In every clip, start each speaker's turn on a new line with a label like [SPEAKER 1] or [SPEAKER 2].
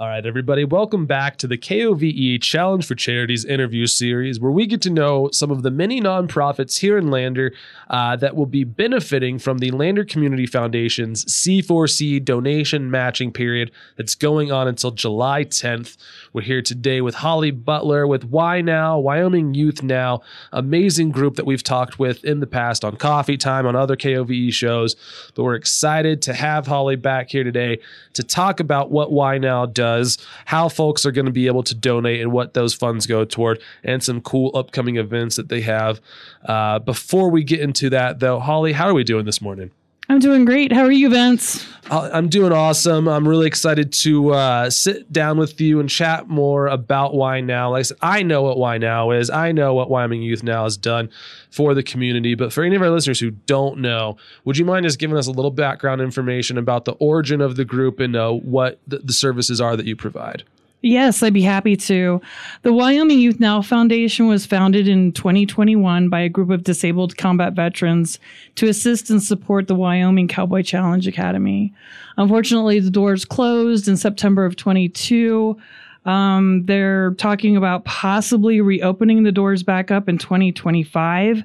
[SPEAKER 1] All right, everybody, welcome back to the KOVE Challenge for Charities interview series, where we get to know some of the many nonprofits here in Lander uh, that will be benefiting from the Lander Community Foundation's C4C donation matching period that's going on until July 10th. We're here today with Holly Butler with WYNOW, Wyoming Youth Now, amazing group that we've talked with in the past on Coffee Time, on other KOVE shows. But we're excited to have Holly back here today to talk about what WYNOW does does, how folks are going to be able to donate and what those funds go toward, and some cool upcoming events that they have. Uh, before we get into that, though, Holly, how are we doing this morning?
[SPEAKER 2] I'm doing great. How are you, Vince?
[SPEAKER 1] I'm doing awesome. I'm really excited to uh, sit down with you and chat more about WYNOW. Like I said, I know what WYNOW is. I know what Wyoming Youth Now has done for the community. But for any of our listeners who don't know, would you mind just giving us a little background information about the origin of the group and uh, what the, the services are that you provide?
[SPEAKER 2] Yes, I'd be happy to. The Wyoming Youth Now Foundation was founded in 2021 by a group of disabled combat veterans to assist and support the Wyoming Cowboy Challenge Academy. Unfortunately, the doors closed in September of 22. Um, they're talking about possibly reopening the doors back up in 2025.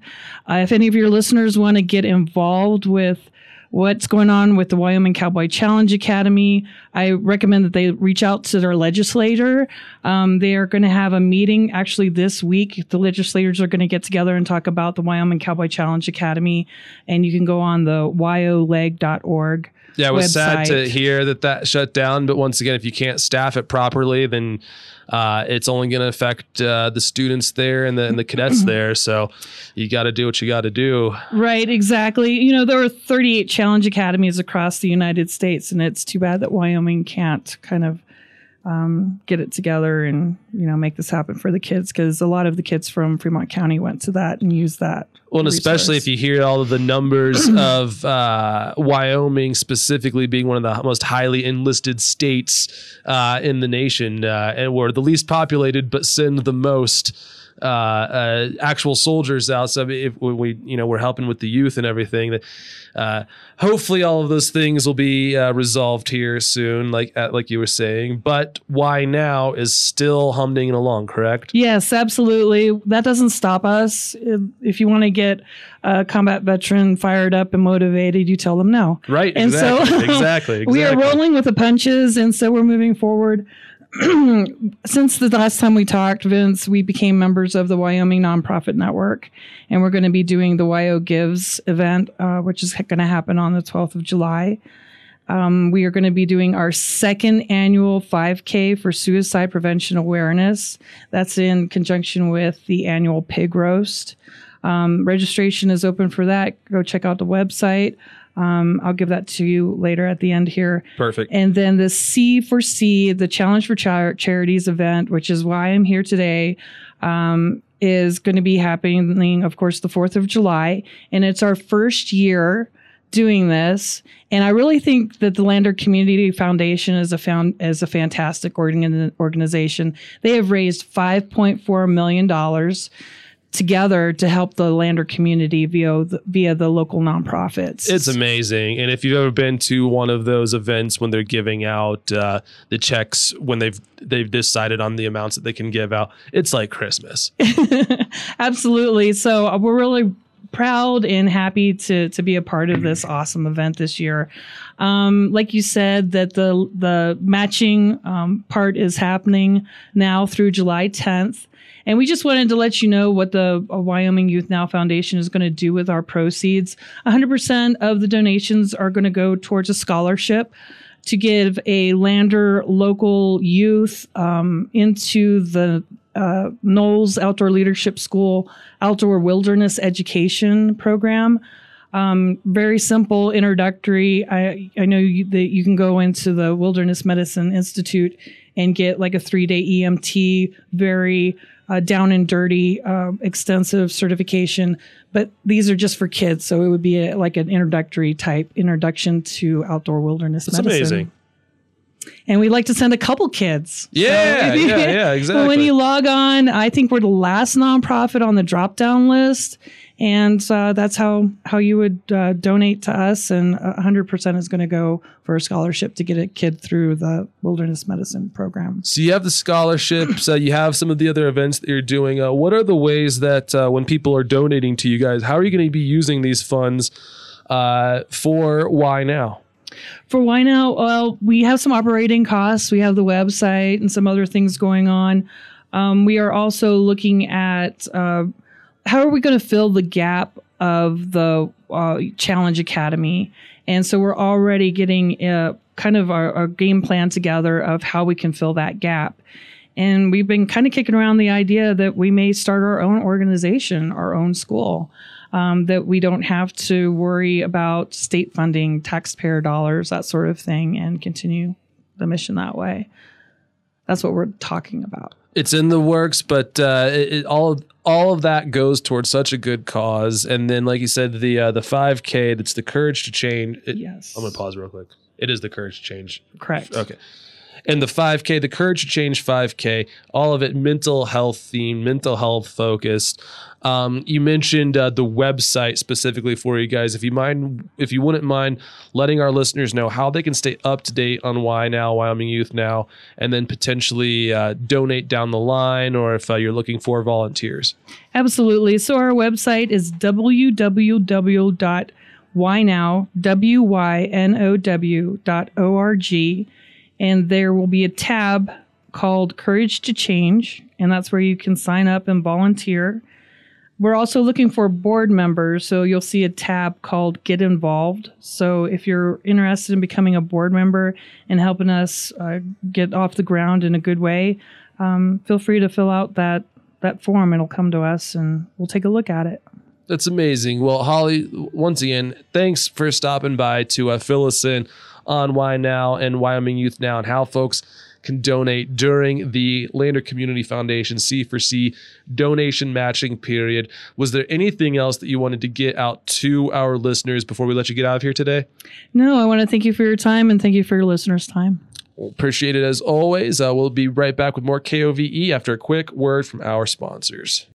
[SPEAKER 2] Uh, if any of your listeners want to get involved with what's going on with the Wyoming Cowboy Challenge Academy. I recommend that they reach out to their legislator. Um, they are going to have a meeting actually this week. The legislators are going to get together and talk about the Wyoming Cowboy Challenge Academy. And you can go on the wyoleg.org.
[SPEAKER 1] Yeah, it was
[SPEAKER 2] website.
[SPEAKER 1] sad to hear that that shut down. But once again, if you can't staff it properly, then uh, it's only going to affect uh, the students there and the, and the cadets mm-hmm. there. So you got to do what you got to do.
[SPEAKER 2] Right, exactly. You know, there are 38 challenge academies across the United States, and it's too bad that Wyoming can't kind of um, get it together and you know make this happen for the kids because a lot of the kids from Fremont County went to that and used that.
[SPEAKER 1] Well, and especially if you hear all of the numbers of uh, Wyoming specifically being one of the most highly enlisted states uh, in the nation, uh, and we're the least populated but send the most uh, uh, actual soldiers out. So if we, you know, we're helping with the youth and everything. That uh, hopefully all of those things will be uh, resolved here soon, like uh, like you were saying. But WYNOW is still humming along, correct?
[SPEAKER 2] Yes, absolutely. That doesn't stop us. If you want to get a combat veteran fired up and motivated, you tell them no.
[SPEAKER 1] Right. And exactly, so exactly, exactly.
[SPEAKER 2] we are rolling with the punches, and so we're moving forward. since the last time we talked, Vince, we became members of the Wyoming Nonprofit Network, and we're going to be doing the WyoGives event, uh, which is going to happen on the 12th of July. Um, we are going to be doing our second annual 5K for suicide prevention awareness. That's in conjunction with the annual pig roast. Um, registration is open for that. Go check out the website. Um, I'll give that to you later at the end here.
[SPEAKER 1] Perfect.
[SPEAKER 2] And then the C for C, the Challenge for Char- Charities event, which is why I'm here today, um, is going to be happening, of course, the 4th of July. And it's our first year doing this. And I really think that the Lander Community Foundation is a found is a fantastic organ- organization. They have raised 5.4 million dollars together to help the Lander community via the, via the local nonprofits.
[SPEAKER 1] It's amazing, and if you've ever been to one of those events when they're giving out uh, the checks when they've they've decided on the amounts that they can give out, it's like Christmas.
[SPEAKER 2] Absolutely. So uh, we're really proud and happy to to be a part of this awesome event this year. Um, like you said, that the the matching um, part is happening now through July 10th. And we just wanted to let you know what the uh, Wyoming Youth Now Foundation is going to do with our proceeds. 100% of the donations are going to go towards a scholarship to give a Lander local youth um, into the uh, NOLS Outdoor Leadership School Outdoor Wilderness Education Program. Um, very simple, introductory. I, I know you, that you can go into the Wilderness Medicine Institute and get like a three day EMT, very uh, down and dirty, uh, extensive certification. But these are just for kids, so it would be a, like an introductory type introduction to outdoor wilderness
[SPEAKER 1] That's
[SPEAKER 2] medicine.
[SPEAKER 1] amazing.
[SPEAKER 2] And we'd like to send a couple kids.
[SPEAKER 1] Yeah, so yeah, yeah, exactly.
[SPEAKER 2] when you log on, I think we're the last nonprofit on the drop down list and uh, that's how how you would uh, donate to us and 100% is going to go for a scholarship to get a kid through the wilderness medicine program
[SPEAKER 1] So you have the scholarships, uh, you have some of the other events that you're doing. Uh, what are the ways that uh, when people are donating to you guys, how are you going to be using these funds uh, for WYNOW?
[SPEAKER 2] For WYNOW? Well, we have some operating costs. We have the website and some other things going on. Um, we are also looking at uh, how are we going to fill the gap of the uh, Challenge Academy, and so we're already getting uh, kind of our, our game plan together of how we can fill that gap. And we've been kind of kicking around the idea that we may start our own organization, our own school um, that we don't have to worry about state funding, taxpayer dollars, that sort of thing, and continue the mission that way. That's what we're talking about.
[SPEAKER 1] It's in the works, but uh, it, it, all of, all of that goes towards such a good cause. And then, like you said, the uh, the 5K, that's the courage to change. It,
[SPEAKER 2] yes.
[SPEAKER 1] I'm gonna pause real quick. It is the courage to change.
[SPEAKER 2] Correct.
[SPEAKER 1] Okay. And the 5K, the courage to change 5K, all of it mental health themed, mental health focused. Um, you mentioned uh, the website specifically for you guys. If you mind, if you wouldn't mind letting our listeners know how they can stay up to date on WYNOW, Wyoming Youth Now, and then potentially uh, donate down the line, or if uh, you're looking for volunteers.
[SPEAKER 2] Absolutely. So our website is www.wynow, W-Y-N-O-W dot O-R-G. And there will be a tab called Courage to Change. And that's where you can sign up and volunteer. We're also looking for board members. So you'll see a tab called Get Involved. So if you're interested in becoming a board member and helping us uh, get off the ground in a good way, um, feel free to fill out that, that form. It'll come to us and we'll take a look at it.
[SPEAKER 1] That's amazing. Well, Holly, once again, thanks for stopping by to uh, fill us in on WYNOW and Wyoming Youth Now and how folks can donate during the Lander Community Foundation C4C donation matching period. Was there anything else that you wanted to get out to our listeners before we let you get out of here today?
[SPEAKER 2] No, I want to thank you for your time and thank you for your listeners' time.
[SPEAKER 1] Well, appreciate it as always. Uh, we'll be right back with more KOVE after a quick word from our sponsors.